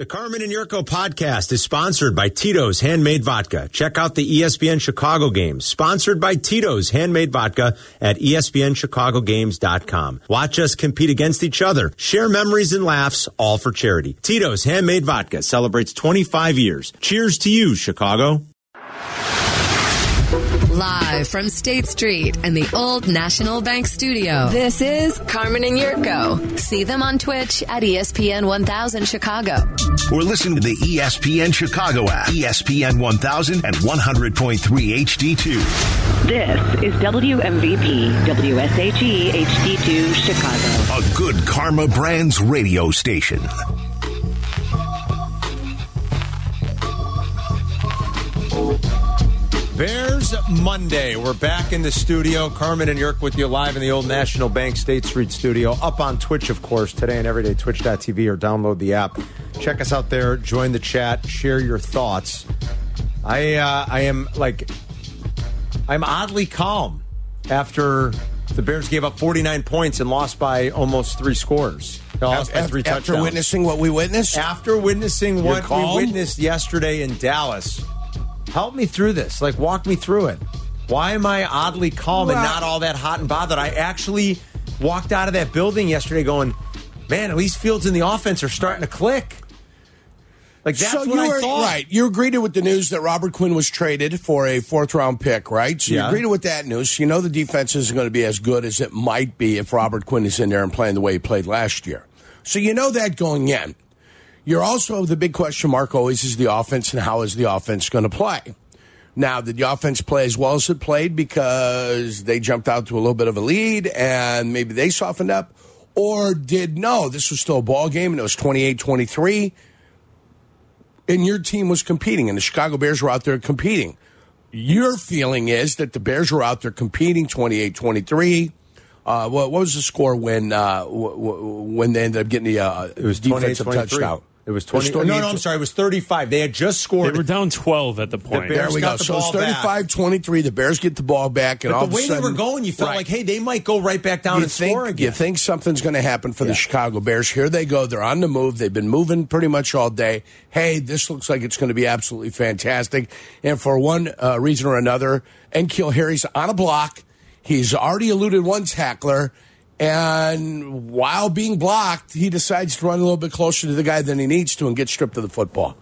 The Carmen and Jurko podcast is sponsored by Tito's Handmade Vodka. Check out the ESPN Chicago games, sponsored by Tito's Handmade Vodka at ESPNChicagoGames.com. Watch us compete against each other, share memories and laughs, all for charity. Tito's Handmade Vodka celebrates 25 years. Cheers to you, Chicago. Live from State Street and the Old National Bank Studio. This is Carmen and Jurko. See them on Twitch at ESPN 1000 Chicago. Or listen to the ESPN Chicago app, ESPN 1000 and 100.3 HD2. This is WMVP WSHE HD2 Chicago. A good Karma Brands radio station. Bears Monday. We're back in the studio. Carmen and Yerk with you live in the old National Bank State Street studio. Up on Twitch, of course, today and every day, twitch.tv or download the app. Check us out there. Join the chat. Share your thoughts. I uh, I am like I'm oddly calm after the Bears gave up 49 points and lost by almost three scores. Lost by After, three after touchdowns. witnessing what we witnessed, After witnessing what we witnessed yesterday in Dallas, help me through this. Like, walk me through it. Why am I oddly calm and not all that hot and bothered? I actually walked out of that building yesterday going, man, at least Fields in the offense are starting to click. Like, that's so what you I were thought. right. You agreed with the news that Robert Quinn was traded for a fourth round pick, right? So yeah. you greeted with that news. You know the defense isn't going to be as good as it might be if Robert Quinn is in there and playing the way he played last year. So you know that going in. You're also the big question mark always is the offense and how is the offense going to play. Now, did the offense play as well as it played because they jumped out to a little bit of a lead and maybe they softened up? Or did no, this was still a ball game and it was 28 23 and your team was competing and the Chicago Bears were out there competing. Your feeling is that the Bears were out there competing 28 23. Uh, what, what was the score when uh, w- w- when they ended up getting the uh, It was defensive touchdown? It was 20. no, 28 no, I'm sorry. It was 35. They had just scored. They were down 12 at the point. Bears There we got go. the So it's ball back. 35 23. The Bears get the ball back. And all but of the a way sudden, they were going, you felt Right. like, hey, they might go right back down you and think, score again. You think something's going to happen for Yeah. the Chicago Bears. Here they go. They're on the move. They've been moving pretty much all day. Hey, this looks like it's going to be absolutely fantastic. And for one uh, reason or another, Enkeel Harry's on a block. He's already eluded one tackler. And while being blocked, he decides to run a little bit closer to the guy than he needs to and get stripped of the football.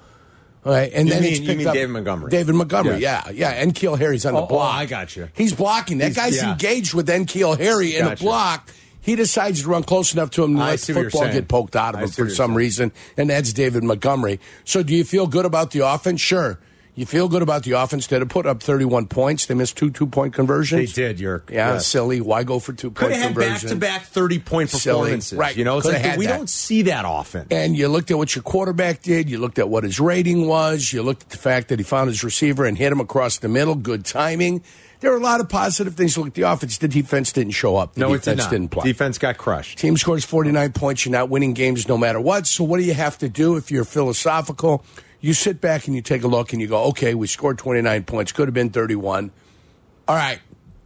All right, and You then mean- it's you mean up- David Montgomery. David Montgomery, Yeah. yeah, yeah. And Keel Harry's on Oh, the oh, block. I got you. He's blocking. That He's- guy's yeah. engaged with Enkeel Harry in Gotcha. a block. He decides to run close enough to him and I let the football get poked out of I him for some saying. reason, and that's David Montgomery. So, do you feel good about the offense? Sure. You feel good about the offense. They had put up 31 points. They missed two two point conversions. they did, Yerk. Yeah, Yes. silly. Why go for two Could point have had conversions? back to back 30 point Silly. performances. Right. You know, it's Coulda had we that. don't see that often. And you looked at what your quarterback did. You looked at what his rating was. You looked at the fact that he found his receiver and hit him across the middle. Good timing. There were a lot of positive things. Look at the offense. The defense didn't show up. The no, it defense did not play. Defense got crushed. Team scores 49 points. You're not winning games no matter what. So, what do you have to do if you're philosophical? You sit back and you take a look and you go, okay, we scored 29 points. Could have been 31. All right.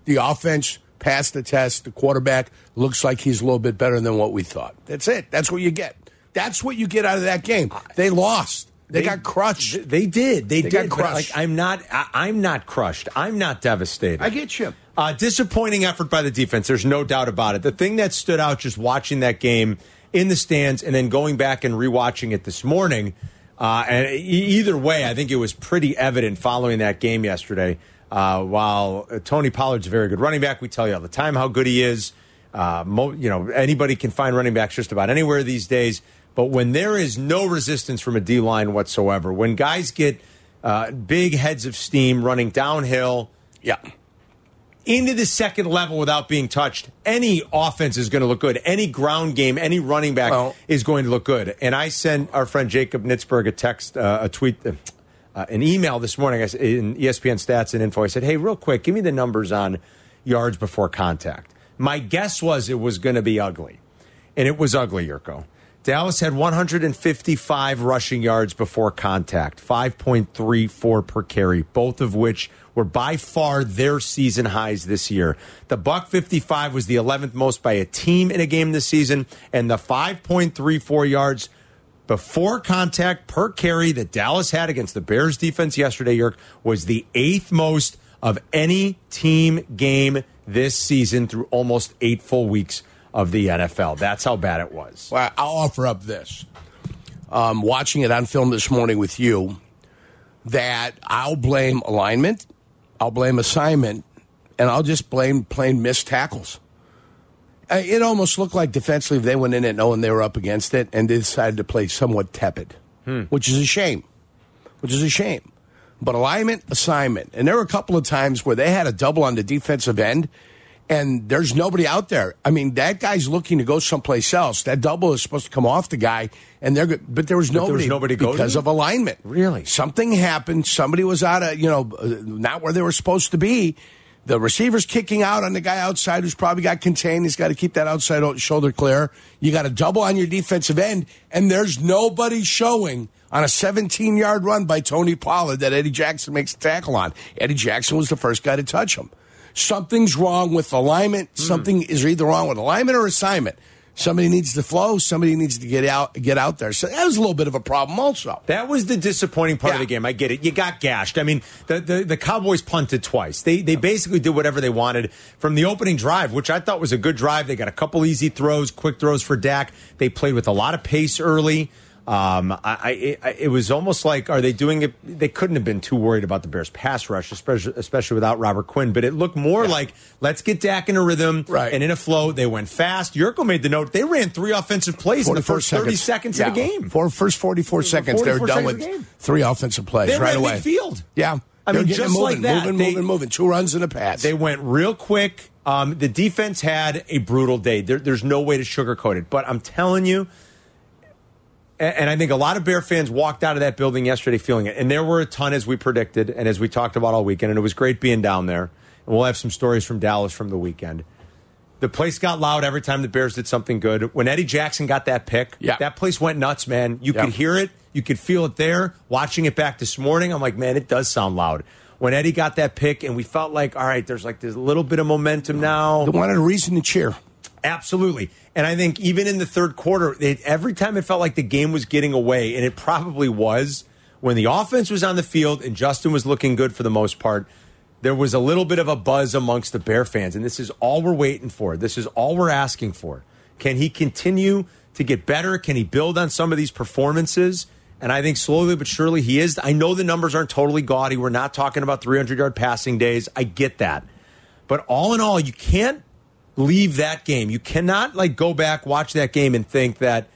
The offense passed the test. The quarterback looks like he's a little bit better than what we thought. That's it. That's what you get. That's what you get out of that game. They lost. They, got crushed. They did. They, They did. got crushed. Like I'm not. I, I'm not crushed. I'm not devastated. I get you. Uh, disappointing effort by the defense. There's no doubt about it. The thing that stood out just watching that game in the stands and then going back and rewatching it this morning. Uh, and either way, I think it was pretty evident following that game yesterday. Uh, while uh, Tony Pollard's a very good running back, we tell you all the time how good he is. Uh, mo- you know, anybody can find running backs just about anywhere these days. But when there is no resistance from a D line whatsoever, when guys get uh, big heads of steam running downhill, Yeah. Into the second level without being touched, any offense is going to look good. Any ground game, any running back Well- is going to look good. And I sent our friend Jacob Nitzberg a text, uh, a tweet, uh, uh, an email this morning in ESPN stats and info. I said, hey, real quick, give me the numbers on yards before contact. My guess was it was going to be ugly. And it was ugly, Jurko. Dallas had 155 rushing yards before contact, 5.34 per carry, both of which were by far their season highs this year. The buck 55 was the 11th most by a team in a game this season, and the 5.34 yards before contact per carry that Dallas had against the Bears defense yesterday, Yerk, was the eighth most of any team game this season through almost eight full weeks of the NFL. That's how bad it was. Well, I'll offer up this. Um, watching it on film this morning with you, that I'll blame alignment, I'll blame assignment, and I'll just blame plain missed tackles. It almost looked like defensively they went in it knowing they were up against it and they decided to play somewhat tepid, hmm. which is a shame. Which is a shame. But alignment, assignment. And there were a couple of times where they had a double on the defensive end and there's nobody out there. I mean, that guy's looking to go someplace else. That double is supposed to come off the guy, and they're. But there was nobody, there was nobody, because of alignment. Really? something happened. Somebody was out of you know uh, not where they were supposed to be. The receiver's kicking out on the guy outside who's probably got contained. He's got to keep that outside shoulder clear. You got a double on your defensive end, and there's nobody showing on a 17 yard run by Tony Pollard that Eddie Jackson makes a tackle on. Eddie Jackson was the first guy to touch him. Something's wrong with alignment. Hmm. Something is either wrong with alignment or assignment. Somebody needs to flow. Somebody needs to get out, get out there. So that was a little bit of a problem, also. That was the disappointing part of the game. I get it. You got gashed. I mean, the, the, the Cowboys punted twice. They they basically did whatever they wanted from the opening drive, which I thought was a good drive. They got a couple easy throws, quick throws for Dak. They played with a lot of pace early. Um, I, I it, was almost like are they doing it? They couldn't have been too worried about the Bears pass rush, especially especially without Robert Quinn. But it looked more like let's get Dak in a rhythm Right. and in a flow. They went fast. Jurko made the note. They ran three offensive plays in the first thirty seconds of the game. For first 44 seconds, they were 44 done seconds with of the game. three offensive plays They right away. midfield. Yeah. I They were mean, just moving, like that. moving, They- moving, moving. Two runs and a pass. They went real quick. Um, the defense had a brutal day. There, there's no way to sugarcoat it. But I'm telling you, and I think a lot of Bear fans walked out of that building yesterday feeling it. And there were a ton as we predicted and as we talked about all weekend. And it was great being down there. And we'll have some stories from Dallas from the weekend. The place got loud every time the Bears did something good. When Eddie Jackson got that pick, Yeah. that place went nuts, man. You Yeah. could hear it, you could feel it there. Watching it back this morning, I'm like, man, it does sound loud. When Eddie got that pick, and we felt like, all right, there's like this little bit of momentum mm. now. They wanted a reason to cheer. Absolutely. And I think even in the third quarter, it, every time it felt like the game was getting away, and it probably was, when the offense was on the field and Justin was looking good for the most part, there was a little bit of a buzz amongst the Bear fans. And this is all we're waiting for. This is all we're asking for. Can he continue to get better? Can he build on some of these performances? And I think slowly but surely he is. I know the numbers aren't totally gaudy. We're not talking about 300 yard passing days. I get that. But all in all, you can't leave that game. You cannot like go back, watch that game, and think that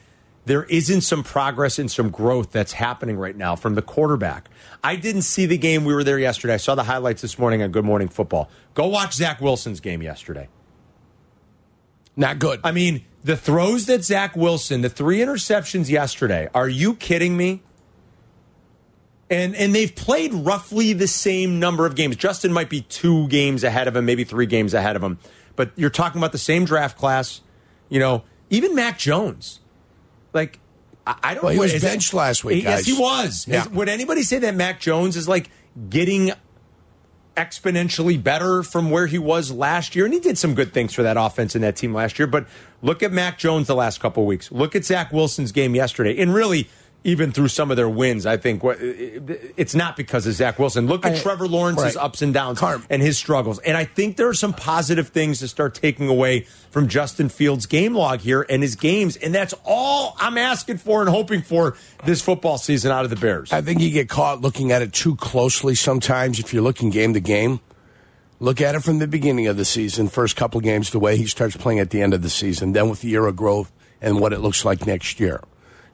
there isn't some progress and some growth that's happening right now from the quarterback. I didn't see the game. We were there yesterday. I saw the highlights this morning on Good Morning Football. Go watch Zach Wilson's game yesterday. Not good. I mean, the throws that Zach Wilson, the three interceptions yesterday. Are you kidding me? And and they've played roughly the same number of games. Justin might be two games ahead of him, maybe three games ahead of him. But you're talking about the same draft class. You know, even Mac Jones. Like, I, I don't. Well, he was is that- benched last week, Yes, guys. he was. Yeah. Is- would anybody say that Mac Jones is like getting exponentially better from where he was last year. And he did some good things for that offense and that team last year. But look at Mac Jones the last couple of weeks. Look at Zach Wilson's game yesterday. And really, even through some of their wins, I think it's not because of Zach Wilson. Look at I- Trevor Lawrence's right. ups and downs Carm. and his struggles. And I think there are some positive things to start taking away from Justin Fields' game log here and his games. And that's all I'm asking for and hoping for this football season out of the Bears. I think you get caught looking at it too closely sometimes if you're looking game to game. Look at it from the beginning of the season, first couple games, the way he starts playing at the end of the season, then with the year of growth and what it looks like next year.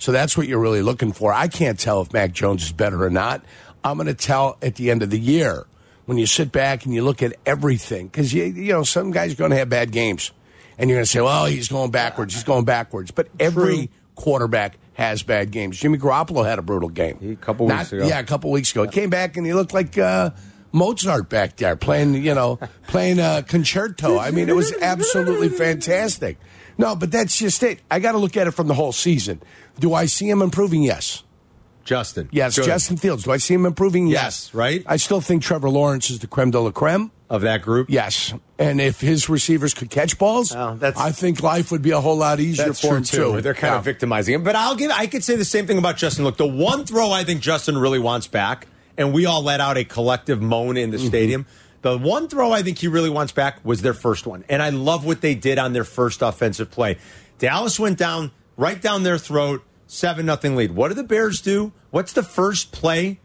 So that's what you're really looking for. I can't tell if Mac Jones is better or not. I'm going to tell at the end of the year when you sit back and you look at everything because you you know some guys are going to have bad games, and you're going to say, "Well, he's going backwards. He's going backwards." But every quarterback has bad games. Jimmy Garoppolo had a brutal game A couple Not- weeks ago. Yeah, a couple weeks ago. He came back and he looked like uh, Mozart back there playing, you know, playing a concerto. I mean, it was absolutely fantastic. No, but that's just it. I got to look at it from the whole season. Do I see him improving? Yes. Justin. Yes, Good. Justin Fields. Do I see him improving? Yes, right? I still think Trevor Lawrence is the creme de la creme. of that group. Yes, and if his receivers could catch balls, Well, that's- I think life would be a whole lot easier That's for true him too. too. They're kind Yeah. of victimizing him. But I'll give. I could say the same thing about Justin. Look, the one throw I think Justin really wants back, and we all let out a collective moan in the Mm-hmm. stadium. The one throw I think he really wants back was their first one, and I love what they did on their first offensive play. Dallas went down right down their throat, seven nothing lead. What do the Bears do? What's the first play?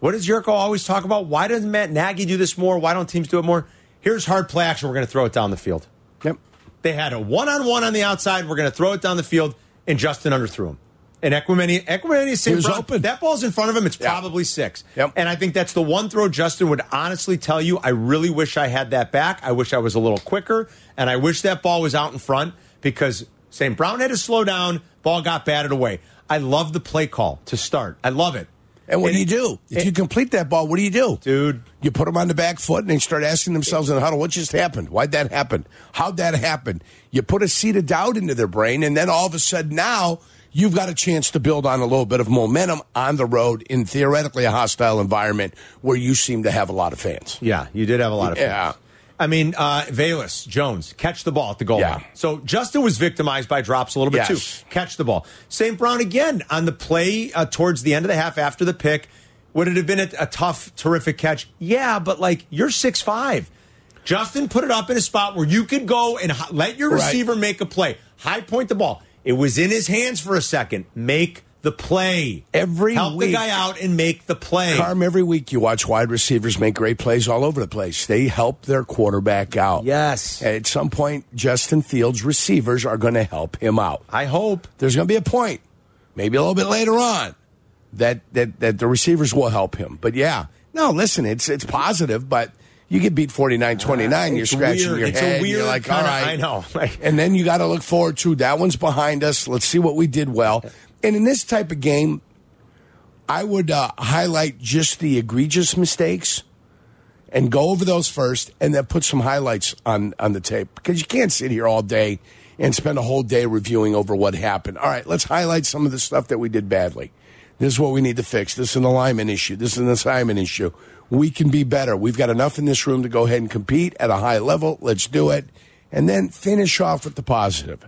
What does Jurko always talk about? Why doesn't Matt Nagy do this more? Why don't teams do it more? Here's hard play action. We're going to throw it down the field. Yep. They had a one on one on the outside. We're going to throw it down the field, and Justin underthrew him. And Equanimeous, Equanimeous St. Brown, open. That ball's in front of him. It's probably six. Yep. And I think that's the one throw Justin would honestly tell you. I really wish I had that back. I wish I was a little quicker, and I wish that ball was out in front because St. Brown had to slow down. Ball got batted away. I love the play call to start. I love it. And what And do you do if it- you complete that ball? What do you do, Dude. You put them on the back foot and they start asking themselves in the huddle, "What just happened? Why'd that happen? How'd that happen?" You put a seed of doubt into their brain, and then all of a sudden now you've got a chance to build on a little bit of momentum on the road in theoretically a hostile environment where you seem to have a lot of fans. Yeah, you did have a lot of Yeah. fans. I mean, uh, Velus, Jones, catch the ball at the goal Yeah. line. So Justin was victimized by drops a little bit Yes. too. Catch the ball. St. Brown again on the play uh, towards the end of the half after the pick. Would it have been a, a tough, terrific catch? Yeah, but like you're six five. Justin put it up in a spot where you could go and let your Right. receiver make a play. High point the ball. It was in his hands for a second. Make the play. Every help the guy out and make the play. Carm, every week you watch wide receivers make great plays all over the place. They help their quarterback out. Yes. At some point, Justin Fields' receivers are going to help him out. I hope. There's going to be a point, maybe a little bit later on, that, that, that the receivers will help him. But yeah, no, listen, it's it's positive, but you get beat 49 29, you're scratching weird. your It's head. you're like, all right. I know. And then you got to look forward to that one's behind us. Let's see what we did well. And in this type of game, I would uh, highlight just the egregious mistakes and go over those first and then put some highlights on, on the tape because you can't sit here all day and spend a whole day reviewing over what happened. All right, let's highlight some of the stuff that we did badly. This is what we need to fix. This is an alignment issue. This is an assignment issue. We can be better. We've got enough in this room to go ahead and compete at a high level. Let's do it. And then finish off with the positive.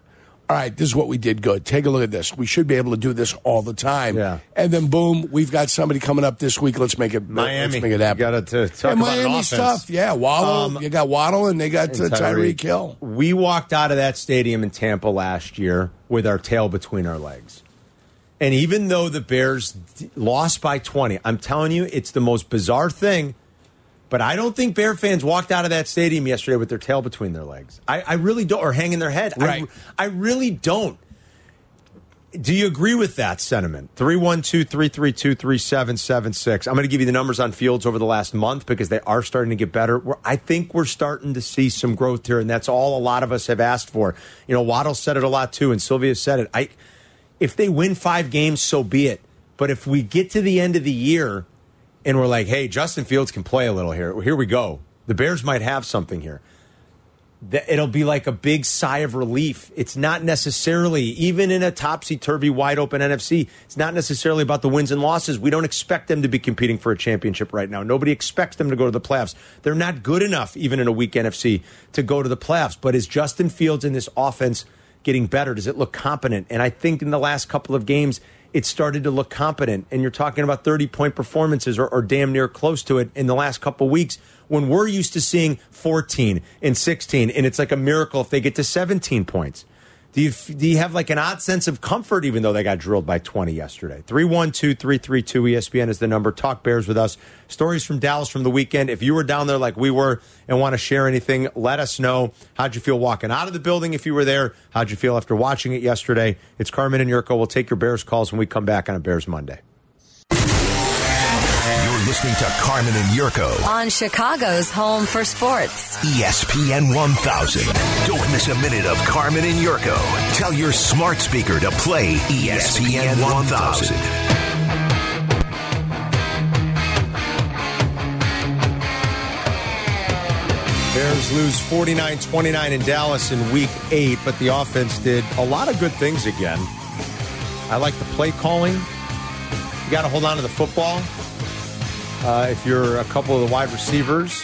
All right, this is what we did good. Take a look at this. We should be able to do this all the time. Yeah. And then boom, we've got somebody coming up this week. Let's make it Miami. Let's make it happen. You gotta t- talk and about Miami's tough. Yeah, Waddle. Um, you got Waddle, and they got uh, and Tyreek Hill. We walked out of that stadium in Tampa last year with our tail between our legs. And even though the Bears lost by 20, I'm telling you, it's the most bizarre thing. But I don't think Bear fans walked out of that stadium yesterday with their tail between their legs. I, I really don't, or hanging their head. Right. I, I really don't. Do you agree with that sentiment? 312 332 3776. I'm going to give you the numbers on Fields over the last month because they are starting to get better. We're, I think we're starting to see some growth here, and that's all a lot of us have asked for. You know, Waddle said it a lot too, and Sylvia said it. I, if they win five games, so be it. But if we get to the end of the year and we're like, hey, Justin Fields can play a little here, here we go. The Bears might have something here it'll be like a big sigh of relief. It's not necessarily, even in a topsy turvy, wide open NFC, it's not necessarily about the wins and losses. We don't expect them to be competing for a championship right now. Nobody expects them to go to the playoffs. They're not good enough, even in a weak NFC, to go to the playoffs. But is Justin Fields in this offense getting better? Does it look competent? And I think in the last couple of games, it started to look competent. And you're talking about 30 point performances or, or damn near close to it in the last couple weeks when we're used to seeing 14 and 16. And it's like a miracle if they get to 17 points. Do you, do you have like an odd sense of comfort even though they got drilled by 20 yesterday? 312 332 ESPN is the number. Talk Bears with us. Stories from Dallas from the weekend. If you were down there like we were and want to share anything, let us know. How'd you feel walking out of the building if you were there? How'd you feel after watching it yesterday? It's Carmen and Jurko. We'll take your Bears calls when we come back on a Bears Monday. You're listening to Carmen and Jurko, On Chicago's home for sports. ESPN 1000. Don't miss a minute of Carmen and Jurko. Tell your smart speaker to play E ESPN 1000. Bears lose 49 29 in Dallas in week eight, but the offense did a lot of good things again. I like the play calling. You got to hold on to the football. Uh, if you're a couple of the wide receivers,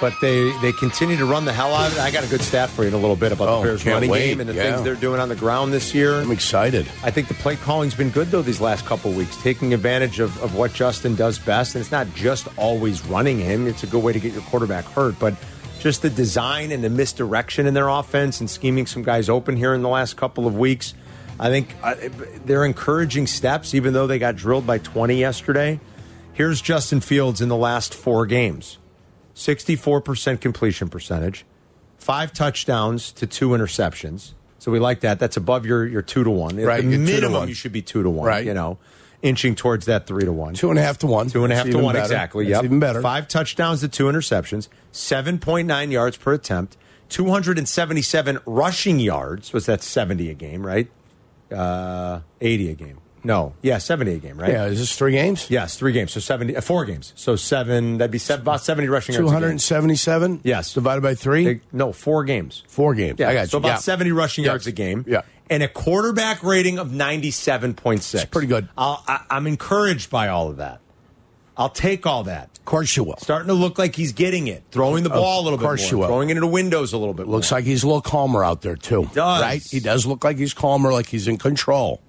but they they continue to run the hell out of it. I got a good stat for you in a little bit about Oh, the Bears running wait. game and the Yeah. things they're doing on the ground this year. I'm excited. I think the play calling's been good though these last couple weeks, taking advantage of, of what Justin does best. And it's not just always running him; it's a good way to get your quarterback hurt, but just the design and the misdirection in their offense and scheming some guys open here in the last couple of weeks. I think uh, they're encouraging steps, even though they got drilled by 20 yesterday. Here's Justin Fields in the last four games 64% completion percentage, five touchdowns to two interceptions. So we like that. That's above your, your two to one. At Right, the two to minimum, one. you should be two to one. Right. You know, inching towards that three to one. Two and a half to one. Two and a half That's to one, better. exactly. That's Yep. even better. Five touchdowns to two interceptions, 7.9 yards per attempt, 277 rushing yards. Was that 70 a game, right? Uh, 80 a game. No. Yeah, 70 a game, right? Yeah, is this three games? Yes, three games. So 70, uh, four games. So seven, that'd be seven, about 70 rushing yards. a 277? Yes. Divided by three? They- no, four games. Four games. Yeah, I got so you. about Yeah. 70 rushing yards a game. Yeah. And a quarterback rating of 97.6. It's pretty good. I'll, I, I'm encouraged by all of that. I'll take all that. Of course you will. Starting to look like he's getting it, throwing the ball a little bit more, course you will. throwing it into the windows a little bit Looks more. like he's a little calmer out there, too. does. Right? He does look like he's calmer, like he's in control.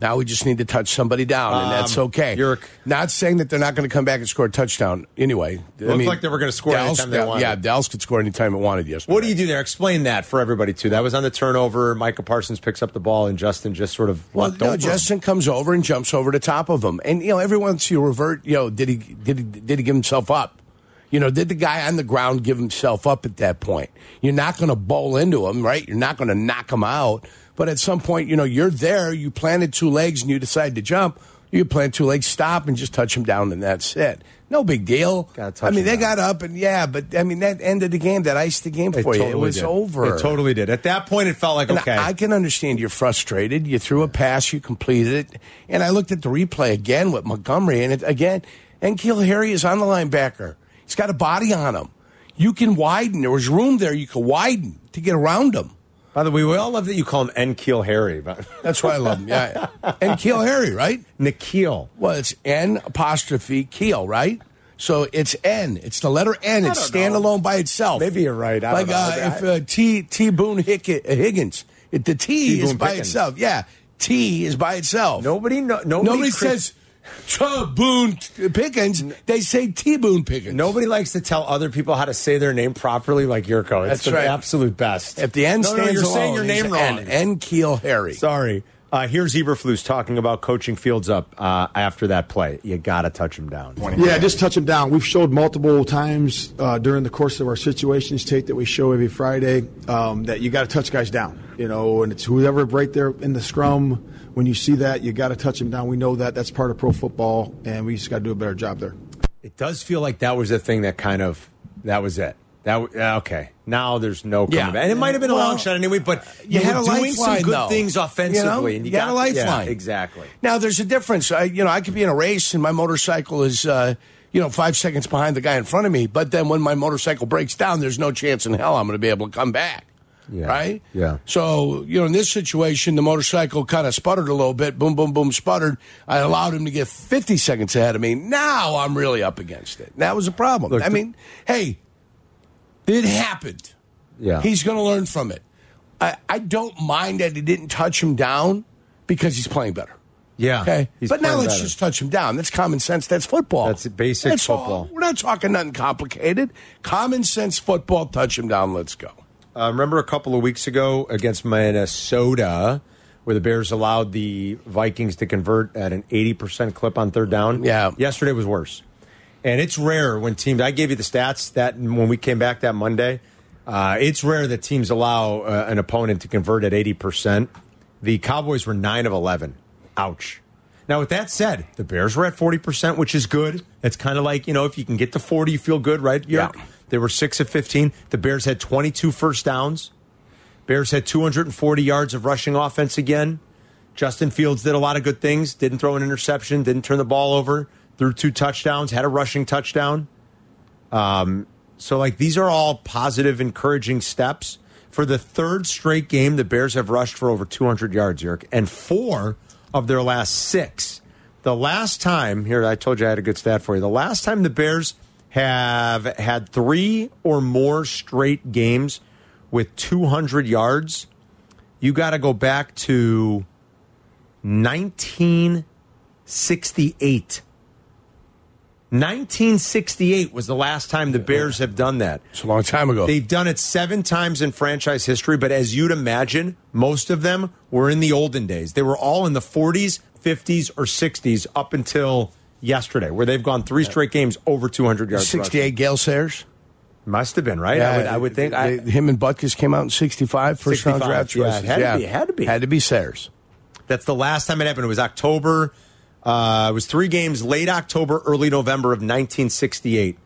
Now we just need to touch somebody down, and that's Um, okay. you're- not saying that they're not going to come back and score a touchdown anyway. Looked like they were gonna score Dallas, anytime they wanted. Yeah, Dallas could score anytime it wanted yesterday. What do you do there? Explain that for everybody too. That was on the turnover. Micah Parsons picks up the ball, and Justin just sort of Well, leapt no, over. Justin comes over and jumps over the top of him, and you know, every once you revert, you know, did he did he did he give himself up? You know, did the guy on the ground give himself up at that point? You're not going to bowl into him, right? You're not going to knock him out, but at some point, you know, you're there. You planted two legs and you decide to jump. You plant two legs, stop, and just touch them down, and that's it. No big deal. Gotta touch I mean, they down. got up, and yeah, but I mean, that ended the game. That iced the game for you. It was did. over. It totally did. At that point, it felt like And okay. I can understand you're frustrated. You threw a pass, you completed it, and I looked at the replay again with Montgomery, and it again, and Kill Harry is on the linebacker. He's got a body on him. You can widen. There was room there. You could widen to get around him. By the way, we all love that you call him Nkeel Harry, but That's why I love him. Yeah, Kill Harry, right? Nikhil. Well, it's N apostrophe Keel, right? So it's N. It's the letter N. It's know. standalone by itself. Maybe you're right. I like don't know. Uh, if uh, T T Boone Hick- Higgins, if the T, T. is Boone by Pickens. itself. Yeah, T is by itself. Nobody, no, nobody, Nobody cri- says Boone Pickens. They say T Boone Pickens. Nobody likes to tell other people how to say their name properly, like Jurko. It's That's the right. absolute best. If the end no, stands no, you're alone, saying your name wrong. N. N Keel Harry. Sorry. Uh, here's Eberflus talking about coaching Fields up uh, after that play. You got to touch him down. Yeah, just touch him down. We've showed multiple times uh, during the course of our situations tape that we show every Friday um, that you got to touch guys down. You know, and it's whoever right there in the scrum. When you see that, you got to touch them down. We know that that's part of pro football, and we just got to do a better job there. It does feel like that was the thing that kind of that was it. That okay. Now there's no coming Yeah. back, and it might have been a long shot anyway. But You you, had were a doing some good though. things offensively, You, know? and you, You got a lifeline. Yeah, exactly. Now there's a difference. I, you know, I could be in a race and my motorcycle is, uh, you know, five seconds behind the guy in front of me. But then when my motorcycle breaks down, there's no chance in hell I'm going to be able to come back. Yeah. Right? Yeah. So, you know, in this situation, the motorcycle kind of sputtered a little bit. Boom, boom, boom, sputtered. I allowed him to get 50 seconds ahead of me. Now I'm really up against it. That was a problem. Look, I mean, hey, it happened. Yeah. He's going to learn from it. I, I don't mind that he didn't touch him down because he's playing better. Yeah. Okay. But now let's better. just touch him down. That's common sense. That's football. That's basic That's all. football. We're not talking nothing complicated. Common sense football. Touch him down. Let's go. Uh, remember a couple of weeks ago against Minnesota, where the Bears allowed the Vikings to convert at an 80% clip on third down? Yeah. Yesterday was worse. And it's rare when teams, I gave you the stats that when we came back that Monday, uh, it's rare that teams allow uh, an opponent to convert at 80%. The Cowboys were 9 of 11. Ouch. Now, with that said, the Bears were at 40%, which is good. It's kind of like, you know, if you can get to 40, you feel good, right? Yerk? Yeah. They were 6 of 15. The Bears had 22 first downs. Bears had 240 yards of rushing offense again. Justin Fields did a lot of good things. Didn't throw an interception. Didn't turn the ball over. Threw two touchdowns. Had a rushing touchdown. Um, so, like, these are all positive, encouraging steps. For the third straight game, the Bears have rushed for over 200 yards, Yerk, and four of their last six. The last time, here, I told you I had a good stat for you. The last time the Bears have had three or more straight games with 200 yards, you got to go back to 1968. 1968 was the last time the Bears have done that. It's a long time ago. They've done it seven times in franchise history, but as you'd imagine, most of them were in the olden days. They were all in the 40s, 50s, or 60s up until yesterday, where they've gone three straight games over 200 yards. 68 Gale Sayers. Must have been, right? I, would, I would think. I, him and Butkus came out in 65, first round 65, draft yeah, choices. it had to be, had to be. Had to be Sayers. That's the last time it happened. It was October. Uh, it was three games late October, early November of 1968.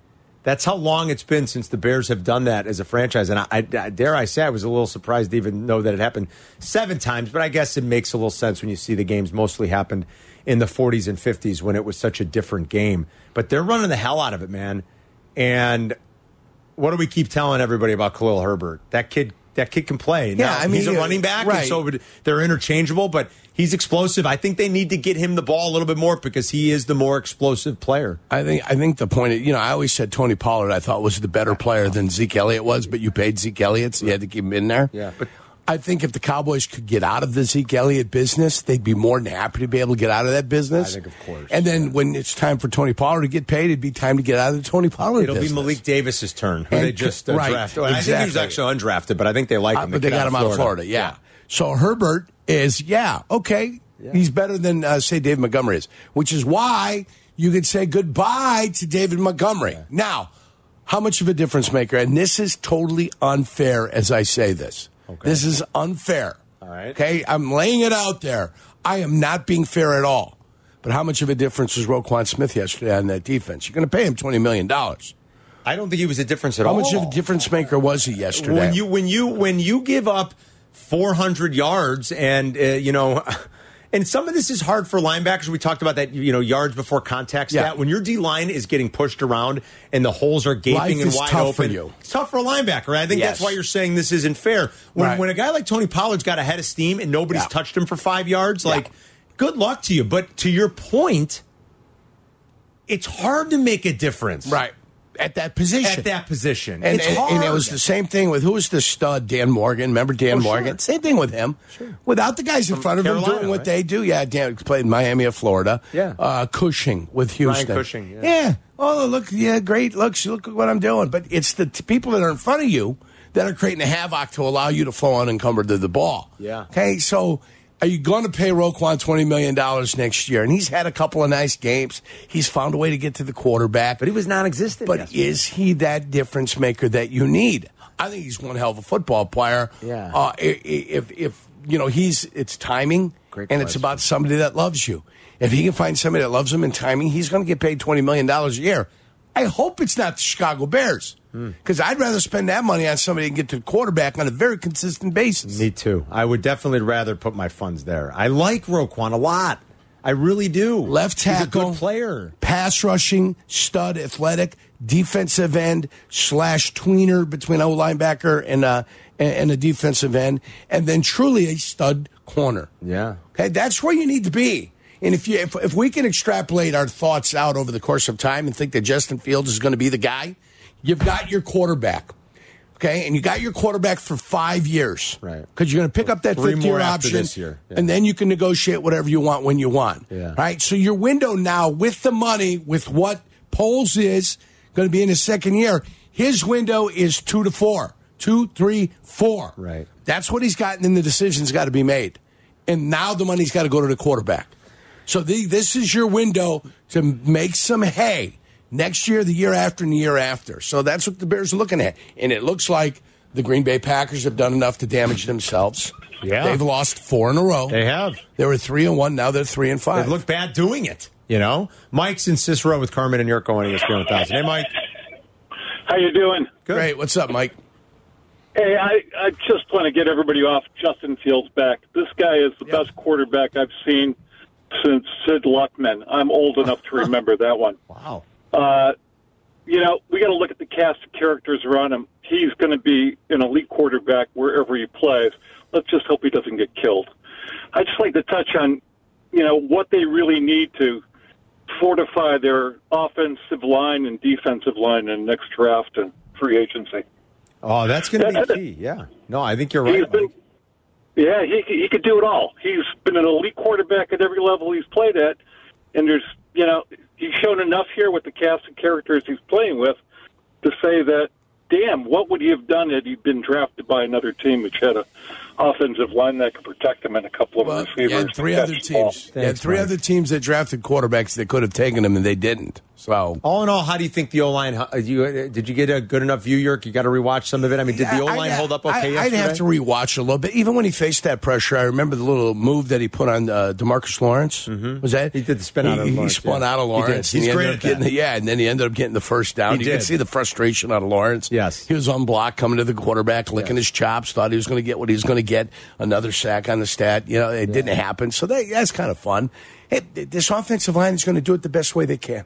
That's how long it's been since the Bears have done that as a franchise. And I, I dare I say, I was a little surprised to even know that it happened seven times. But I guess it makes a little sense when you see the games mostly happened in the 40s and 50s when it was such a different game. But they're running the hell out of it, man. And what do we keep telling everybody about Khalil Herbert? That kid, that kid can play. Yeah, Now, I mean, he's a yeah, running back, right. and so they're interchangeable. But he's explosive. I think they need to get him the ball a little bit more because he is the more explosive player. I think I think the point, you know, I always said Tony Pollard. I thought was the better player than Zeke Elliott was, but you paid Zeke Elliott, so you had to keep him in there. Yeah, but- I think if the Cowboys could get out of the Zeke Elliott business, they'd be more than happy to be able to get out of that business. I think, of course. And then when it's time for Tony Pollard to get paid, it'd be time to get out of the Tony Pollard. It'll business. be Malik Davis's turn, who And- they just uh, right, drafted. Well, I think he was exactly. actually undrafted, but I think they like Uh, him. but The they got him out of Florida. Yeah. So Herbert is, yeah, okay. He's better than, uh, say, David Montgomery is, which is why you could say goodbye to David Montgomery. Now, how much of a difference maker? And this is totally unfair as I say this. This is unfair. All right. Okay. I'm laying it out there. I am not being fair at all. But how much of a difference was Roquan Smith yesterday on that defense? You're going to pay him $20 million. I don't think he was a difference at all. How much of a difference maker was he yesterday? when you when you when you give up 400 yards and uh, you know and some of this is hard for linebackers we talked about that you know yards before contact Yeah. when your D line is getting pushed around and the holes are gaping Life and is wide tough for open you. it's tough for a linebacker I think Yes. that's why you're saying this isn't fair when Right. when a guy like Tony Pollard's got a head of steam and nobody's Yeah. touched him for 5 yards like Yeah. good luck to you but to your point it's hard to make a difference right. At that position. at that position And, it's and, hard. and it was the same thing with who was the stud? Dan Morgan. Remember Dan Oh, sure. Morgan? Same thing with him. Sure. Without the guys in front of him doing what right? they do. Yeah, Dan played in Miami of Florida. Yeah. Uh, Cushing with Houston. Cushing, yeah. Oh, look. Yeah, great. Look, look at what I'm doing. But it's the t- people that are in front of you that are creating the havoc to allow you to flow unencumbered to the ball. Yeah. Okay, so are you going to pay Roquan $20 million next year? And he's had a couple of nice games. He's found a way to get to the quarterback. but he was non-existent But yesterday. is he that difference maker that you need? I think he's one hell of a football player. Yeah. Uh, if if you know he's it's timing Great and it's about somebody that loves you. If he can find somebody that loves him in timing, he's going to get paid twenty million dollars a year. I hope it's not the Chicago Bears Hmm. because I'd rather spend that money on somebody and get to the quarterback on a very consistent basis. Me too. I would definitely rather put my funds there. I like Roquan a lot. I really do. Left He's a tackle, good player. pass rushing, stud, athletic, defensive end slash tweener between a linebacker and a and a defensive end, and then truly a stud corner. Yeah. Okay, that's where you need to be. And if you if, if we can extrapolate our thoughts out over the course of time and think that Justin Fields is going to be the guy, you've got your quarterback. Okay, and you got your quarterback for five years. Right. Because you're going to pick up that Three fifth year option. this year. Yeah. And then you can negotiate whatever you want when you want. Yeah. Right. So your window now with the money, with what Poles is going to be in his second year, his window is two to four. Two, three, four. Right. That's what he's got, and then the decision's got to be made. And now the money's got to go to the quarterback. So the, this is your window to make some hay next year, the year after, and the year after. So that's what the Bears are looking at. And it looks like the Green Bay Packers have done enough to damage themselves. Yeah. They've lost four in a row. They have. They were three and one. Now they're three and five. They look bad doing it. You know, Mike's in Cicero with Carmen and Jurko on ESPN 1000. Hey, Mike. How you doing? Good. Great. What's up, Mike? Hey, I, I just want to get everybody off Justin Fields back. This guy is the best quarterback I've seen since Sid Luckman. I'm old enough to remember that one. Wow. Uh, you know, we got to look at the cast of characters around him. He's going to be an elite quarterback wherever he plays. Let's just hope he doesn't get killed. I'd just like to touch on, you know, what they really need to fortify their offensive line and defensive line in the next draft and free agency. Oh, that's going to be key. Yeah. No, I think you're He's right. been, Mike. Yeah, he he could do it all. He's been an elite quarterback at every level he's played at, and there's you know he's shown enough here with the cast of characters he's playing with to say that, damn, what would he have done had he been drafted by another team which had a offensive line that could protect them and a couple of Well, receivers? you had three other catch the ball. teams. You had three Mike. other teams that drafted quarterbacks that could have taken them and they didn't. So All in all, how do you think the O line? You uh, did you get a good enough view, Yerk? You got to rewatch some of it. I mean, did the O line hold up okay I, yesterday? I'd have to rewatch a little bit. Even when he faced that pressure, I remember the little move that he put on uh, Demarcus Lawrence. Was that Mm-hmm. He did the spin out of Lawrence, he spun yeah. out of He did. Lawrence. He's and he great ended at up getting that. the, yeah, and then he ended up getting the first down. He you could did. see the frustration out of Lawrence. Yes. he was on block coming to the quarterback, licking his chops. Thought he was going to get what he was going to get. Another sack on the stat. You know, it didn't happen. So that, that's kind of fun. Hey, this offensive line is going to do it the best way they can.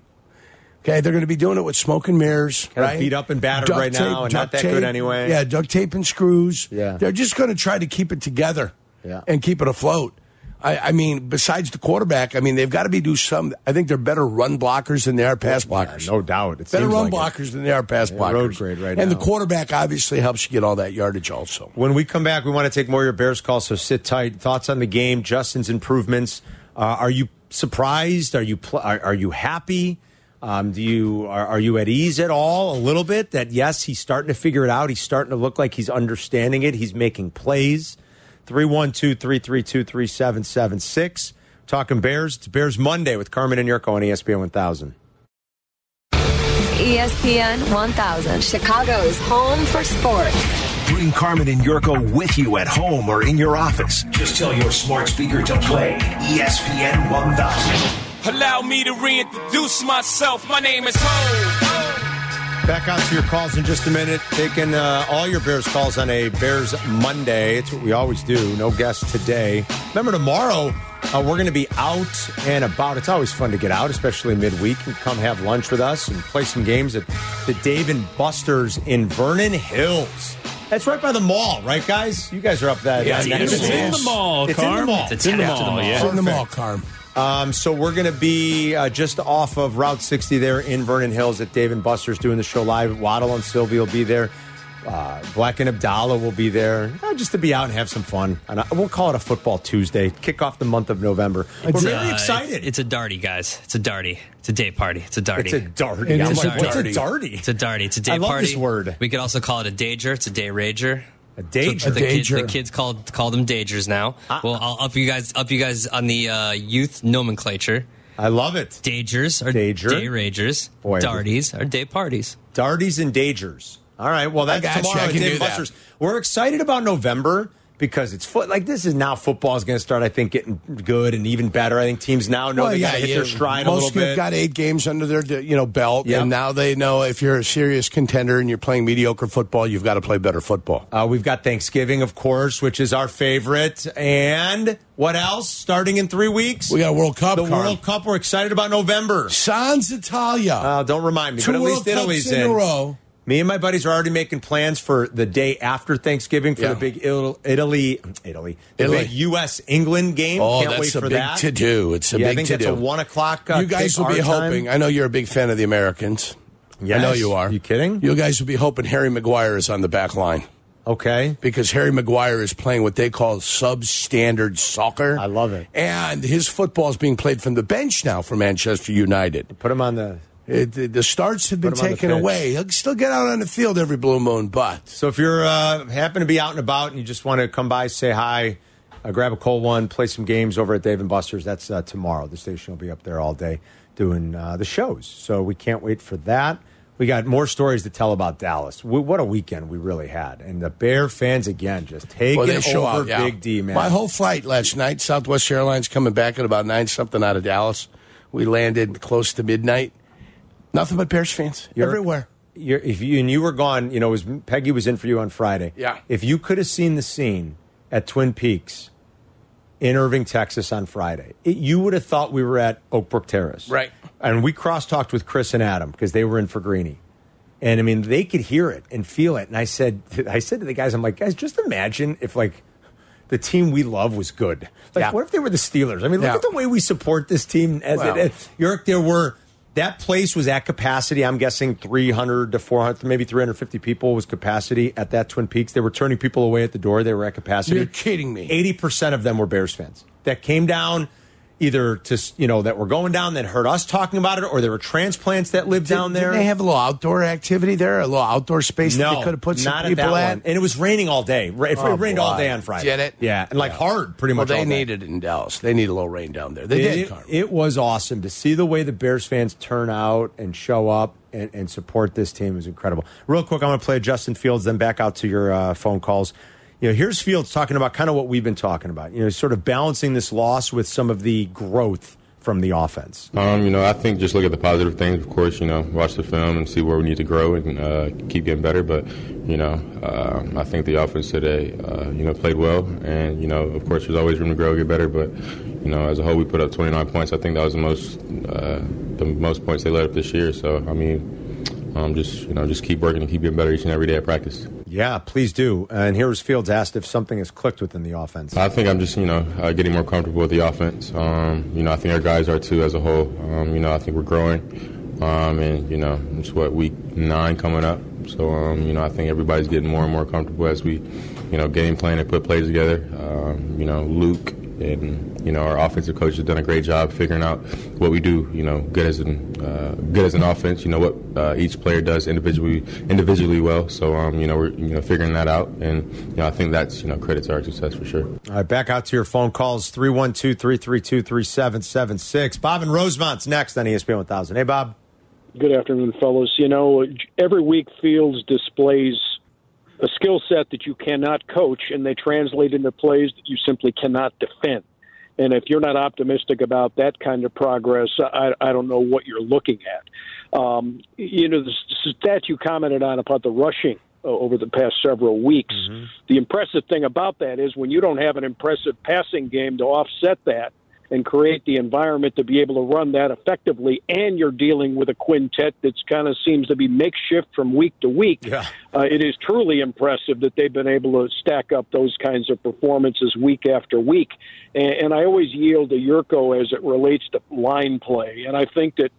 Okay, they're going to be doing it with smoke and mirrors, Kinda right? beat up and battered Duct right now and not that good anyway. Yeah, duct tape and screws. Yeah. they're just going to try to keep it together. Yeah. and keep it afloat. I, I mean, besides the quarterback, I mean, they've got to be do some. I think they're better run blockers than they are pass blockers. no doubt. It better run like it. blockers than they are pass Yeah, blockers. road grade right and now. the quarterback obviously helps you get all that yardage also. When we come back, we want to take more of your Bears calls, so sit tight. Thoughts on the game, Justin's improvements. Uh, are you surprised? Are you pl- are, are you happy? Um, do you are, are you at ease at all? A little bit that yes, he's starting to figure it out. He's starting to look like he's understanding it. He's making plays. 312 332 3776. Talking Bears. It's Bears Monday with Carmen and Jurko on ESPN 1000. ESPN 1000, Chicago's home for sports. Bring Carmen and Jurko with you at home or in your office. Just tell your smart speaker to play ESPN 1000. Allow me to reintroduce myself. My name is Hov. Back out to your calls in just a minute. Taking uh, all your Bears calls on a Bears Monday. It's what we always do. No guests today. Remember, tomorrow uh, we're going to be out and about. It's always fun to get out, especially midweek, and come have lunch with us and play some games at the Dave and Buster's in Vernon Hills. That's right by the mall, right, guys? You guys are up that. Yeah, that it's next in the mall, It's in the mall. It's in the mall, yeah. It's in the mall, Perfect. Carm. Um, so we're going to be uh, just off of Route 60 there in Vernon Hills at Dave and Buster's doing the show live. Waddle and Silvy will be there. Uh, Black and Abdallah will be there uh, just to be out and have some fun. And I, we'll call it a football Tuesday, kick off the month of November. We're It's, very uh, excited. It's a darty, guys. It's a darty. It's a day party. It's a darty. It's a darty. It I'm like, a what's a darty. darty? It's a darty. It's a day I love party. this word. We could also call it a dager. It's a day rager. A dager. So the, kids, dager. the kids called call them dagers now. Ah. well, I'll up you guys up you guys on the uh, youth nomenclature. I love it. Dagers are Dager. day ragers. Boy. Darties are day parties. Darties and Dagers. All right. Well, that's you. tomorrow I at can Dave do that. Buster's. We're excited about November because it's foot like this is now football is going to start. I think getting good and even better. I think teams now know Well, they got to yeah, hit their you- stride a most little have bit. got eight games under their you know belt, Yep. and now they know if you're a serious contender and you're playing mediocre football, you've got to play better football. Uh, we've got Thanksgiving, of course, which is our favorite. And what else? Starting in three weeks, We got World Cup. the Carm. World Cup. We're excited about November. Sans Italia. Uh, don't remind me, Two but at World least Italy's Cups in a row. Me and my buddies are already making plans for the day after Thanksgiving for Yeah. the big Italy, Italy, the Italy. big U.S. England game. Oh, Can't that's wait a for big that. to do. It's a yeah, big I think to that's do. a one o'clock. Uh, you guys will be our time. hoping. I know you're a big fan of the Americans. I know you are. You kidding? You guys will be hoping Harry Maguire is on the back line Okay. because Harry Maguire is playing what they call substandard soccer. I love it. And his football is being played from the bench now for Manchester United. Put him on the. It, the, the starts have been Put him on the taken away. He'll still get out on the field every blue moon, but So if you're uh, happen to be out and about and you just want to come by, say hi, uh, grab a cold one, play some games over at Dave and Buster's. That's uh, tomorrow. The station will be up there all day doing uh, the shows. So we can't wait for that. We got more stories to tell about Dallas. We, what a weekend we really had, and the Bear fans again just taking well, over out. Yeah. Big D, man. My whole flight last night, Southwest Airlines coming back at about nine something out of Dallas. We landed close to midnight. Nothing but Bears fans You're- everywhere. You're, if you and you were gone, you know, it was Peggy was in for you on Friday. Yeah. If you could have seen the scene at Twin Peaks in Irving, Texas on Friday, it, you would have thought we were at Oakbrook Terrace. Right. And we cross talked with Chris and Adam because they were in for Greeny. And I mean, they could hear it and feel it. And I said, I said to the guys, I'm like, guys, just imagine if like the team we love was good. Like, Yeah. what if they were the Steelers? I mean, look Yeah. at the way we support this team. As Well. it, York, there were that place was at capacity. I'm guessing 300 to 400, maybe 350 people was capacity at that Twin Peaks. They were turning people away at the door. They were at capacity. You're kidding me. 80% of them were Bears fans that came down either to, you know, that were going down that heard us talking about it, or there were transplants that lived down there. Did they have a little outdoor activity there? A little outdoor space that no, they could have put some at people that at? And it was raining all day. It Oh, rained all day on Friday. Get it? Yeah, and like hard, pretty Well, much. they all day. needed it in Dallas. They need a little rain down there. They did. It, it was awesome to see the way the Bears fans turn out and show up and, and support this team is incredible. Real quick, I'm going to play Justin Fields, then back out to your uh, phone calls. You know, here's Fields talking about kind of what we've been talking about. You know, sort of balancing this loss with some of the growth from the offense. Um, you know, I think just look at the positive things. Of course, you know, watch the film and see where we need to grow and uh, keep getting better. But you know, uh, I think the offense today, uh, you know, played well. And you know, of course, there's always room to grow, get better. But you know, as a whole, we put up 29 points. I think that was the most uh, the most points they let up this year. So I mean, um, just you know, just keep working and keep getting better each and every day at practice. Yeah, please do. And here's Fields asked if something has clicked within the offense. I think I'm just, you know, uh, getting more comfortable with the offense. Um, you know, I think our guys are too as a whole. Um, you know, I think we're growing. Um, and, you know, it's what, week nine coming up. So, um, you know, I think everybody's getting more and more comfortable as we, you know, game plan and put plays together. Um, you know, Luke and, you know, our offensive coach has done a great job figuring out what we do, you know, good as an, uh, good as an offense, you know, what uh, each player does individually, individually well. So, um, you know, we're, you know, figuring that out. And, you know, I think that's, you know, credit to our success for sure. All right, back out to your phone calls 312 332 3776. Bob and Rosemont's next on ESPN 1000. Hey, Bob. Good afternoon, fellows. You know, every week Fields displays a skill set that you cannot coach, and they translate into plays that you simply cannot defend. And if you're not optimistic about that kind of progress, I, I don't know what you're looking at. Um, you know, the stat you commented on about the rushing over the past several weeks. The impressive thing about that is when you don't have an impressive passing game to offset that and create the environment to be able to run that effectively, and you're dealing with a quintet that's kind of seems to be makeshift from week to week. Yeah. Uh, it is truly impressive that they've been able to stack up those kinds of performances week after week. And, and I always yield to Jurko as it relates to line play, and I think that.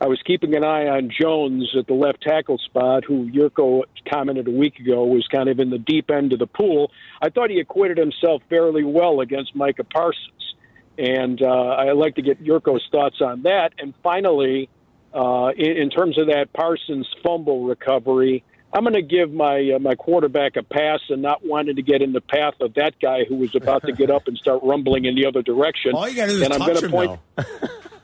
I was keeping an eye on Jones at the left tackle spot, who Jurko commented a week ago was kind of in the deep end of the pool. I thought he acquitted himself fairly well against Micah Parsons. And uh, I'd like to get Jurko's thoughts on that. And finally, uh, in, in terms of that Parsons fumble recovery, I'm going to give my uh, my quarterback a pass and not wanting to get in the path of that guy who was about to get up and start rumbling in the other direction. All you got to do is and I'm touch him, point.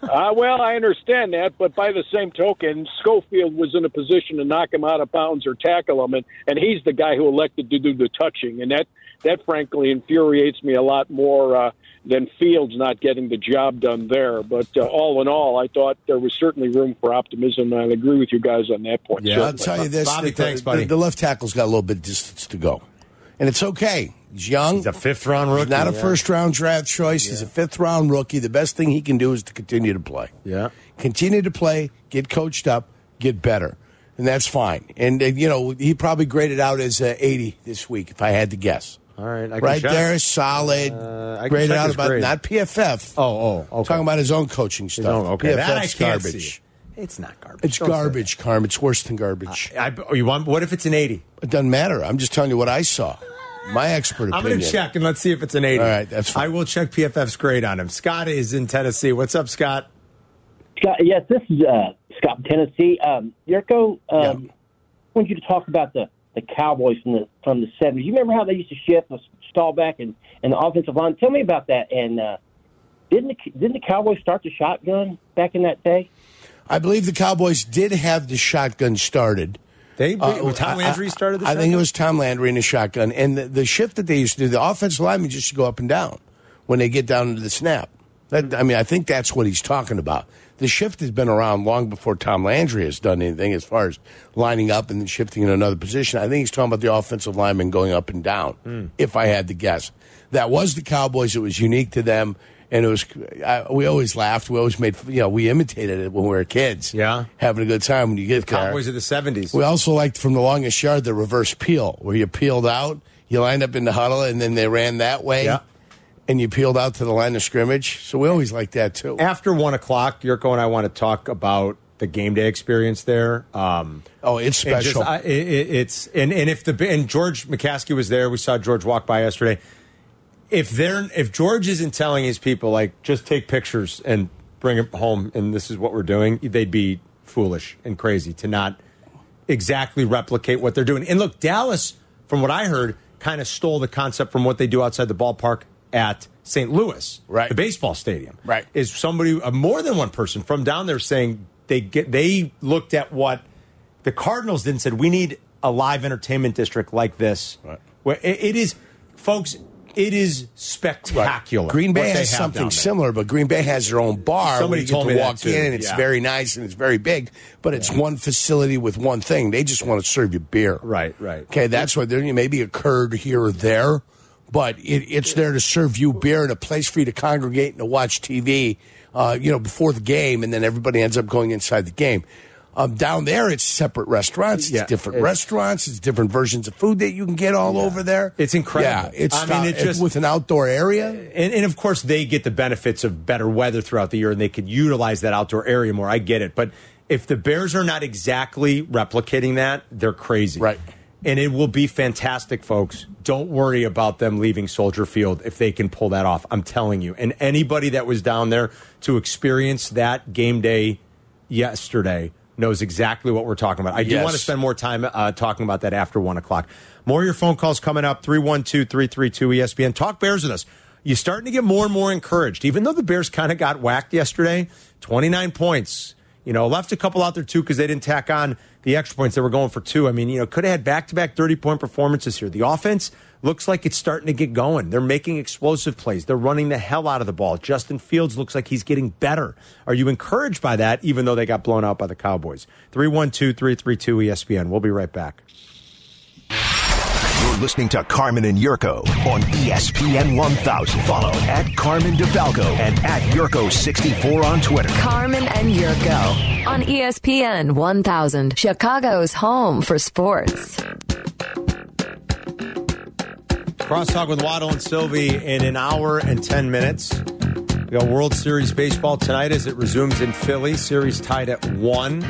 Uh, well, I understand that, but by the same token, Schofield was in a position to knock him out of bounds or tackle him, and, and he's the guy who elected to do the touching, and that that frankly infuriates me a lot more uh, than Fields not getting the job done there. But uh, all in all, I thought there was certainly room for optimism, and I agree with you guys on that point. Yeah, I'll tell you this: Bobby, the, thanks, buddy. The, the left tackle's got a little bit of distance to go, and it's okay. He's young. He's a fifth round rookie. He's not a yeah. first round draft choice. He's a fifth round rookie. The best thing he can do is to continue to play. Yeah. Continue to play, get coached up, get better. And that's fine. And, uh, you know, he probably graded out as uh, 80 this week, if I had to guess. All right. I right check. there, solid. Uh, I can graded out about, grade. not PFF. Oh, oh, okay. Talking about his own coaching stuff. own- okay. That I can't garbage. see. It's not garbage. It's Don't garbage, Carm. It's worse than garbage. that. I, oh, you want? What if it's an eighty? It doesn't matter. I'm just telling you what I saw. My expert opinion. I'm opinion. going to check and let's see if it's an eighty. All right, that's fine. I will check PFF's grade on him. Scott is in Tennessee. What's up, Scott? Scott, yes, this is uh, Scott from Tennessee. Um, Jurko, um, I want you to talk about the, the Cowboys from the from the seventies. You remember how they used to shift the stall back and, and the offensive line? Tell me about that. And uh, didn't the, didn't the Cowboys start the shotgun back in that day? I believe the Cowboys did have the shotgun started. They Uh, Tom I- Landry started the. I think it was Tom Landry in the shotgun, and the, the shift that they used to do, the offensive linemen just go up and down when they get down to the snap. That, I mean, I think that's what he's talking about. The shift has been around long before Tom Landry has done anything as far as lining up and then shifting in another position. I think he's talking about the offensive lineman going up and down. Hmm. If I had to guess, that was the Cowboys. It was unique to them, and it was. I, we always laughed. We always made. You know, we imitated it when we were kids. Yeah. having a good time when you get there. Cowboys of the seventies. We also liked from the longest yard the reverse peel, where you peeled out, You lined up in the huddle, and then they ran that way. Yeah. And you peeled out to the line of scrimmage. So we always like that too. After one o'clock, Jurko and I want to talk about the game day experience there. Um, oh, it's and just, special. I, it, it's and and if the and George McCaskey was there, we saw George walk by yesterday. If they're if George isn't telling his people like just take pictures and bring it home, and this is what we're doing, they'd be foolish and crazy to not exactly replicate what they're doing. And look, Dallas, from what I heard, kind of stole the concept from what they do outside the ballpark at St. Louis, Right. the baseball stadium. Right. Is somebody uh, more than one person from down there saying they get they looked at what the Cardinals did and said we need a live entertainment district like this. Right. Where it- it is, folks. It is spectacular. Green Bay has something similar, but Green Bay has their own bar. Somebody where told get me to that walk too, in, and it's yeah. very nice and it's very big, but it's one facility with one thing. They just want to serve you beer. Right, right. Okay, that's what there maybe a curd here or there, but it, it's there to serve you beer and a place for you to congregate and to watch TV. Uh, you know, before the game, and then everybody ends up going inside the game. Um, down there, it's separate restaurants. It's Yeah, different it's- restaurants. It's different versions of food that you can get all over there. It's incredible. Yeah, it's I mean, it just- with an outdoor area. and, and of course they get the benefits of better weather throughout the year and they could utilize that outdoor area more i get it but if the bears are not exactly replicating that they're crazy Right. And it will be fantastic folks don't worry about them leaving soldier field if they can pull that off i'm telling you and anybody that was down there to experience that game day yesterday knows exactly what we're talking about. I do Yes. want to spend more time uh, talking about that after one o'clock. More of your phone calls coming up 312 332 ESPN. Talk Bears with us. You're starting to get more and more encouraged. Even though the Bears kind of got whacked yesterday, 29 points. You know, left a couple out there too because they didn't tack on the extra points. They were going for two. I mean, you know, could have had back to back 30 point performances here. The offense looks like it's starting to get going. They're making explosive plays. They're running the hell out of the ball. Justin Fields looks like he's getting better. Are you encouraged by that, even though they got blown out by the Cowboys? 312 332 ESPN. We'll be right back. You're listening to Carmen and Jurko on ESPN 1000. Follow at Carmen DeFalco and at Jurko64 on Twitter. Carmen and Jurko on ESPN 1000, Chicago's home for sports. Crosstalk with Waddle and Silvy in an hour and 10 minutes. We got World Series baseball tonight as it resumes in Philly. Series tied at one.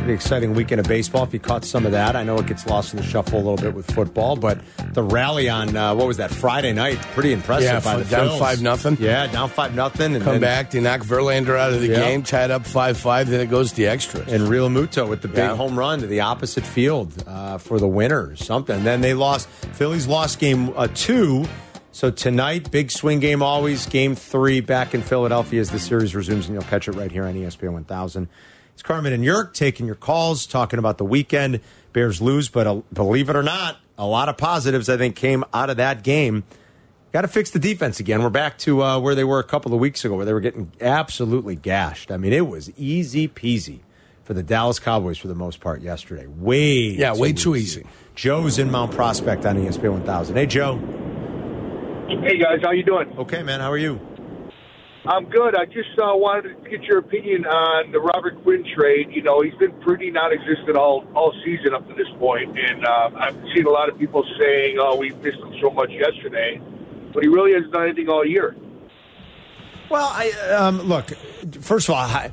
Pretty exciting weekend of baseball. If you caught some of that, I know it gets lost in the shuffle a little bit with football, but the rally on uh, what was that Friday night? Pretty impressive. Yeah, by the down Phils. five nothing. Yeah, down five nothing, and Come then- back, they knock Verlander out of the Yeah. game, tied up 5 5, then it goes to extras. and Realmuto with the big Yeah. home run to the opposite field uh, for the winner or something. And then they lost. Phillies lost game uh, two. So tonight, big swing game always. Game three back in Philadelphia as the series resumes, and you'll catch it right here on ESPN 1000. It's Carmen and Jurk taking your calls, talking about the weekend. Bears lose, but uh, believe it or not, a lot of positives I think came out of that game. Got to fix the defense again. We're back to uh, where they were a couple of weeks ago, where they were getting absolutely gashed. I mean, it was easy peasy for the Dallas Cowboys for the most part yesterday. Way Yeah, way too easy. Joe's in Mount Prospect on ESPN 1000. Hey, Joe. Hey guys, how you doing? Okay, man. How are you? I'm good. I just uh, wanted to get your opinion on the Robert Quinn trade. You know, he's been pretty non-existent all all season up to this point, and uh, I've seen a lot of people saying, "Oh, we missed him so much yesterday," but he really hasn't done anything all year. Well, I um, look. First of all, I,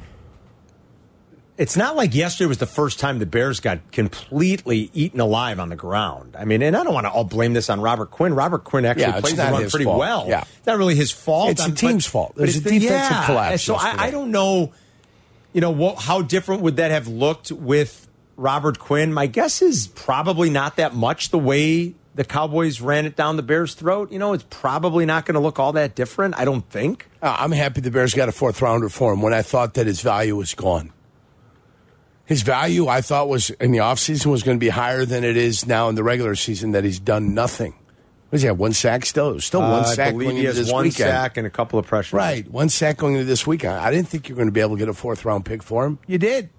it's not like yesterday was the first time the Bears got completely eaten alive on the ground. I mean, and I don't want to all blame this on Robert Quinn. Robert Quinn actually Yeah, plays the run pretty fault. well. Yeah. it's not really his fault. It's the Um, team's fault. There's it's a the- defensive yeah. collapse So I. I don't know. You know what, how different would that have looked with Robert Quinn? My guess is probably not that much. The way the Cowboys ran it down the Bears' throat, you know, it's probably not going to look all that different. I don't think. Uh, I'm happy the Bears got a fourth rounder for him when I thought that his value was gone. His value, I thought, was in the offseason was going to be higher than it is now in the regular season. That he's done nothing. What does he have? One sack still? Still one Uh, sack I believe going he into has this one weekend. sack and a couple of pressures. Right, one sack going into this weekend. I didn't think you were going to be able to get a fourth round pick for him. You did.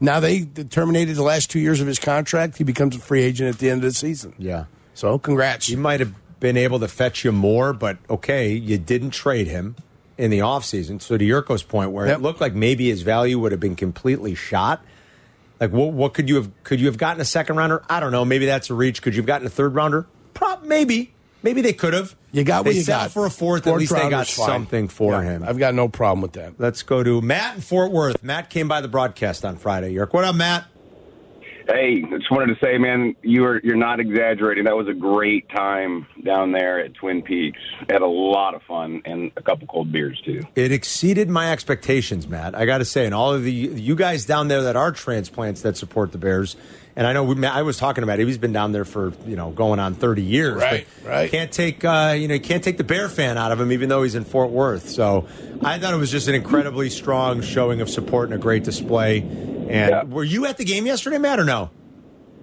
Now they terminated the last two years of his contract. He becomes a free agent at the end of the season. Yeah. So congrats. He might have been able to fetch you more, but okay, you didn't trade him in the offseason. So to Jurko's point, where Yep. it looked like maybe his value would have been completely shot. Like what what could you have could you have gotten a second rounder? I don't know. Maybe that's a reach. Could you have gotten a third rounder? Prop maybe, maybe they could have. You got what they you got. for a fourth. At Fourth least they got something for Yeah, him. I've got no problem with that. Let's go to Matt in Fort Worth. Matt came by the broadcast on Friday. Jurk, what up, Matt? Hey, just wanted to say, man, you're you're not exaggerating. That was a great time down there at Twin Peaks. Had a lot of fun and a couple cold beers too. It exceeded my expectations, Matt. I got to say, and all of the you guys down there that are transplants that support the Bears, and I know we, I was talking about it. He's been down there for you know going on thirty years. Right, right. Can't take uh, you know you can't take the Bear fan out of him, even though he's in Fort Worth. So I thought it was just an incredibly strong showing of support and a great display. And were you at the game yesterday, Matt, or no?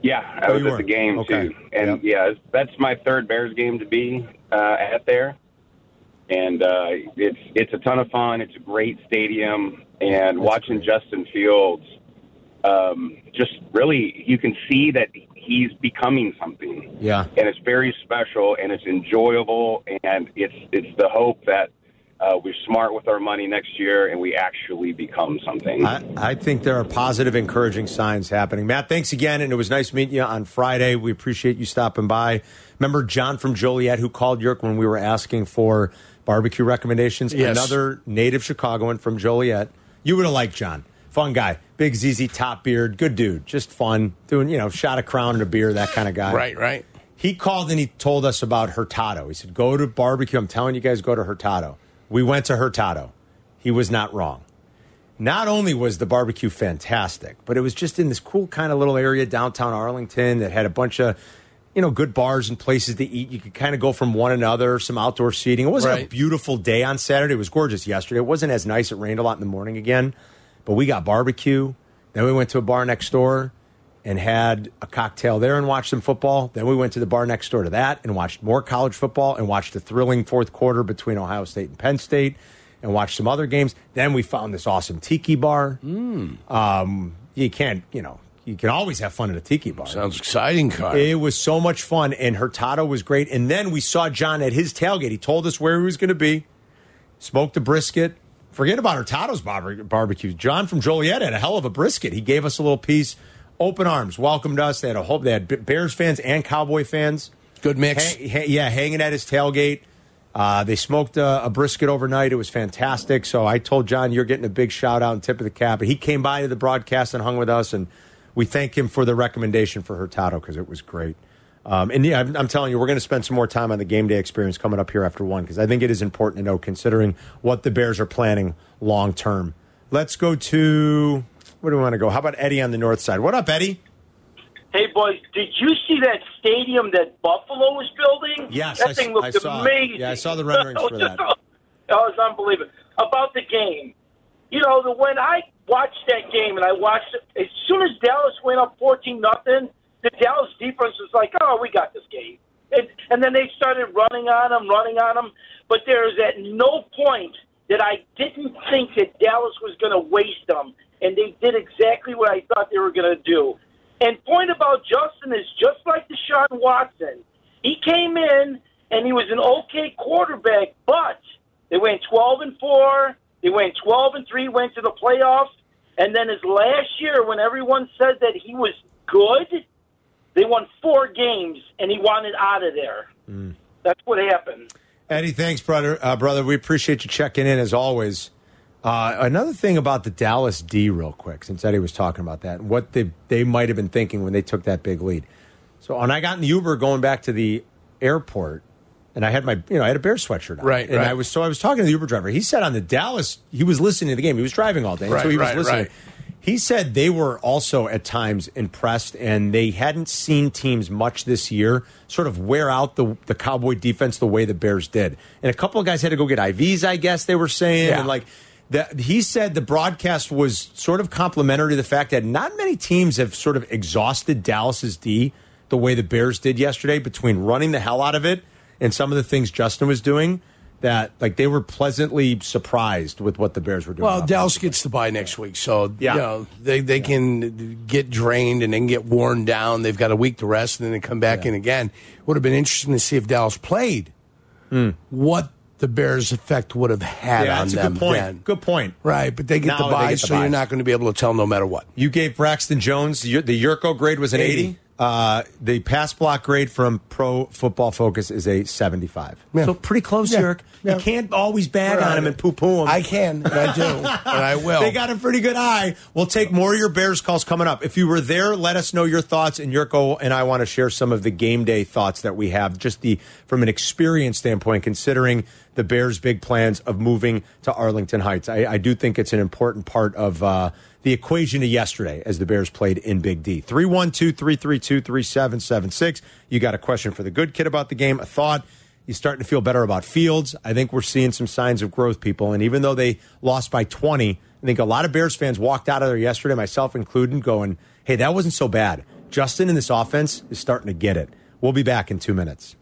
Yeah, I Oh, was at were? the game Okay. too, and yeah, that's my third Bears game to be uh, at there, and uh, it's it's a ton of fun. It's a great stadium, and watching Justin Fields, um, just really you can see that he's becoming something. Yeah. and it's very special and it's enjoyable and it's it's the hope that uh, we're smart with our money next year and we actually become something. I, I think there are positive, encouraging signs happening. Matt, thanks again, and it was nice meeting you on Friday. We appreciate you stopping by. Remember John from Joliet who called York when we were asking for barbecue recommendations? Yes. Another native Chicagoan from Joliet. You would have liked John. Fun guy. Big ZZ top beard. Good dude. Just fun. Doing, you know, shot a crown and a beer, that kind of guy. Right, right. He called and he told us about Hurtado. He said, Go to barbecue. I'm telling you guys, go to Hurtado. We went to Hurtado. He was not wrong. Not only was the barbecue fantastic, but it was just in this cool kind of little area downtown Arlington that had a bunch of, you know, good bars and places to eat. You could kind of go from one another, some outdoor seating. It wasn't a beautiful day on Saturday. It was gorgeous yesterday. It wasn't as nice. It rained a lot in the morning again, but we got barbecue. Then we went to a bar next door and had a cocktail there and watched some football. Then we went to the bar next door to that and watched more college football and watched a thrilling fourth quarter between Ohio State and Penn State and watched some other games. Then we found this awesome tiki bar. Um, you can't, you know, you can always have fun at a tiki bar. Sounds exciting, Carl. It was so much fun, and Hurtado was great. And then we saw John at his tailgate. He told us where he was going to be, smoked a brisket. Forget about Hurtado's barbecue. John from Joliet had a hell of a brisket. He gave us a little piece. Open arms, welcomed us. They had a whole. They had Bears fans and Cowboy fans. Good mix. Ha- ha- yeah, hanging at his tailgate. Uh, they smoked a, a brisket overnight. It was fantastic. So I told John, you're getting a big shout out and tip of the cap. But he came by to the broadcast and hung with us, and we thank him for the recommendation for Hurtado because it was great. Um, and yeah, I'm, I'm telling you, we're going to spend some more time on the game day experience coming up here after one because I think it is important to know considering what the Bears are planning long term. Let's go to where do we want to go? How about Eddie on the north side? What up, Eddie? Hey, boys, did you see that stadium that Buffalo was building? Yes, that I thing looked I saw amazing. Yeah, I saw the renderings for that. that was unbelievable. About the game, you know, the when I watched that game and I watched it, as soon as Dallas went up fourteen nothing, the Dallas defense was like, "Oh, we got this game," and, and then they started running on them, running on them. But there is at no point that I didn't think that Dallas was going to waste them, and they did exactly what I thought they were going to do. And point about Justin is just like Deshaun Watson. He came in and he was an okay quarterback, but they went 12 and 4, they went 12 and 3, went to the playoffs, and then his last year when everyone said that he was good, they won 4 games and he wanted out of there. That's what happened. Eddie, thanks, brother. Uh, brother, we appreciate you checking in as always. Uh, another thing about the Dallas D, real quick, since Eddie was talking about that, what they they might have been thinking when they took that big lead. So when I got in the Uber going back to the airport, and I had my you know I had a Bear sweatshirt on, Right, and right. I was so I was talking to the Uber driver. He said on the Dallas, he was listening to the game. He was driving all day, and so he was right, listening. right. He said they were also at times impressed, and they hadn't seen teams much this year sort of wear out the the Cowboy defense the way the Bears did. And a couple of guys had to go get IVs, I guess they were saying, Yeah. and like. The, he said the broadcast was sort of complimentary to the fact that not many teams have sort of exhausted Dallas's D the way the Bears did yesterday between running the hell out of it and some of the things Justin was doing. That like they were pleasantly surprised with what the Bears were doing. Well, Dallas gets to buy next week, so Yeah. you know they they can get drained and then get worn down. They've got a week to rest and then they come back in again. Would have been interesting to see if Dallas played. Hmm. What the Bears' effect would have had. Yeah, on that's a good point. then. Good point. Right, but they get Now the they buy, get the so you're not going to be able to tell no matter what. You gave Braxton Jones the the Jurko grade was an 80. Uh, the pass block grade from Pro Football Focus is a 75. Yeah. So pretty close, Yeah. Jurk. Yeah. You can't always bag Right. on him and poo poo him. I can, and I do, and I will. They got a pretty good eye. We'll take more of your Bears calls coming up. If you were there, let us know your thoughts. And Jurko and I want to share some of the game day thoughts that we have, just the from an experience standpoint, considering the Bears' big plans of moving to Arlington Heights. I, I do think it's an important part of uh, the equation of yesterday as the Bears played in Big D. 312 332 3776. You got a question for the good kid about the game, a thought. He's starting to feel better about Fields. I think we're seeing some signs of growth, people. And even though they lost by 20, I think a lot of Bears fans walked out of there yesterday, myself included, going, hey, that wasn't so bad. Justin in this offense is starting to get it. We'll be back in two minutes.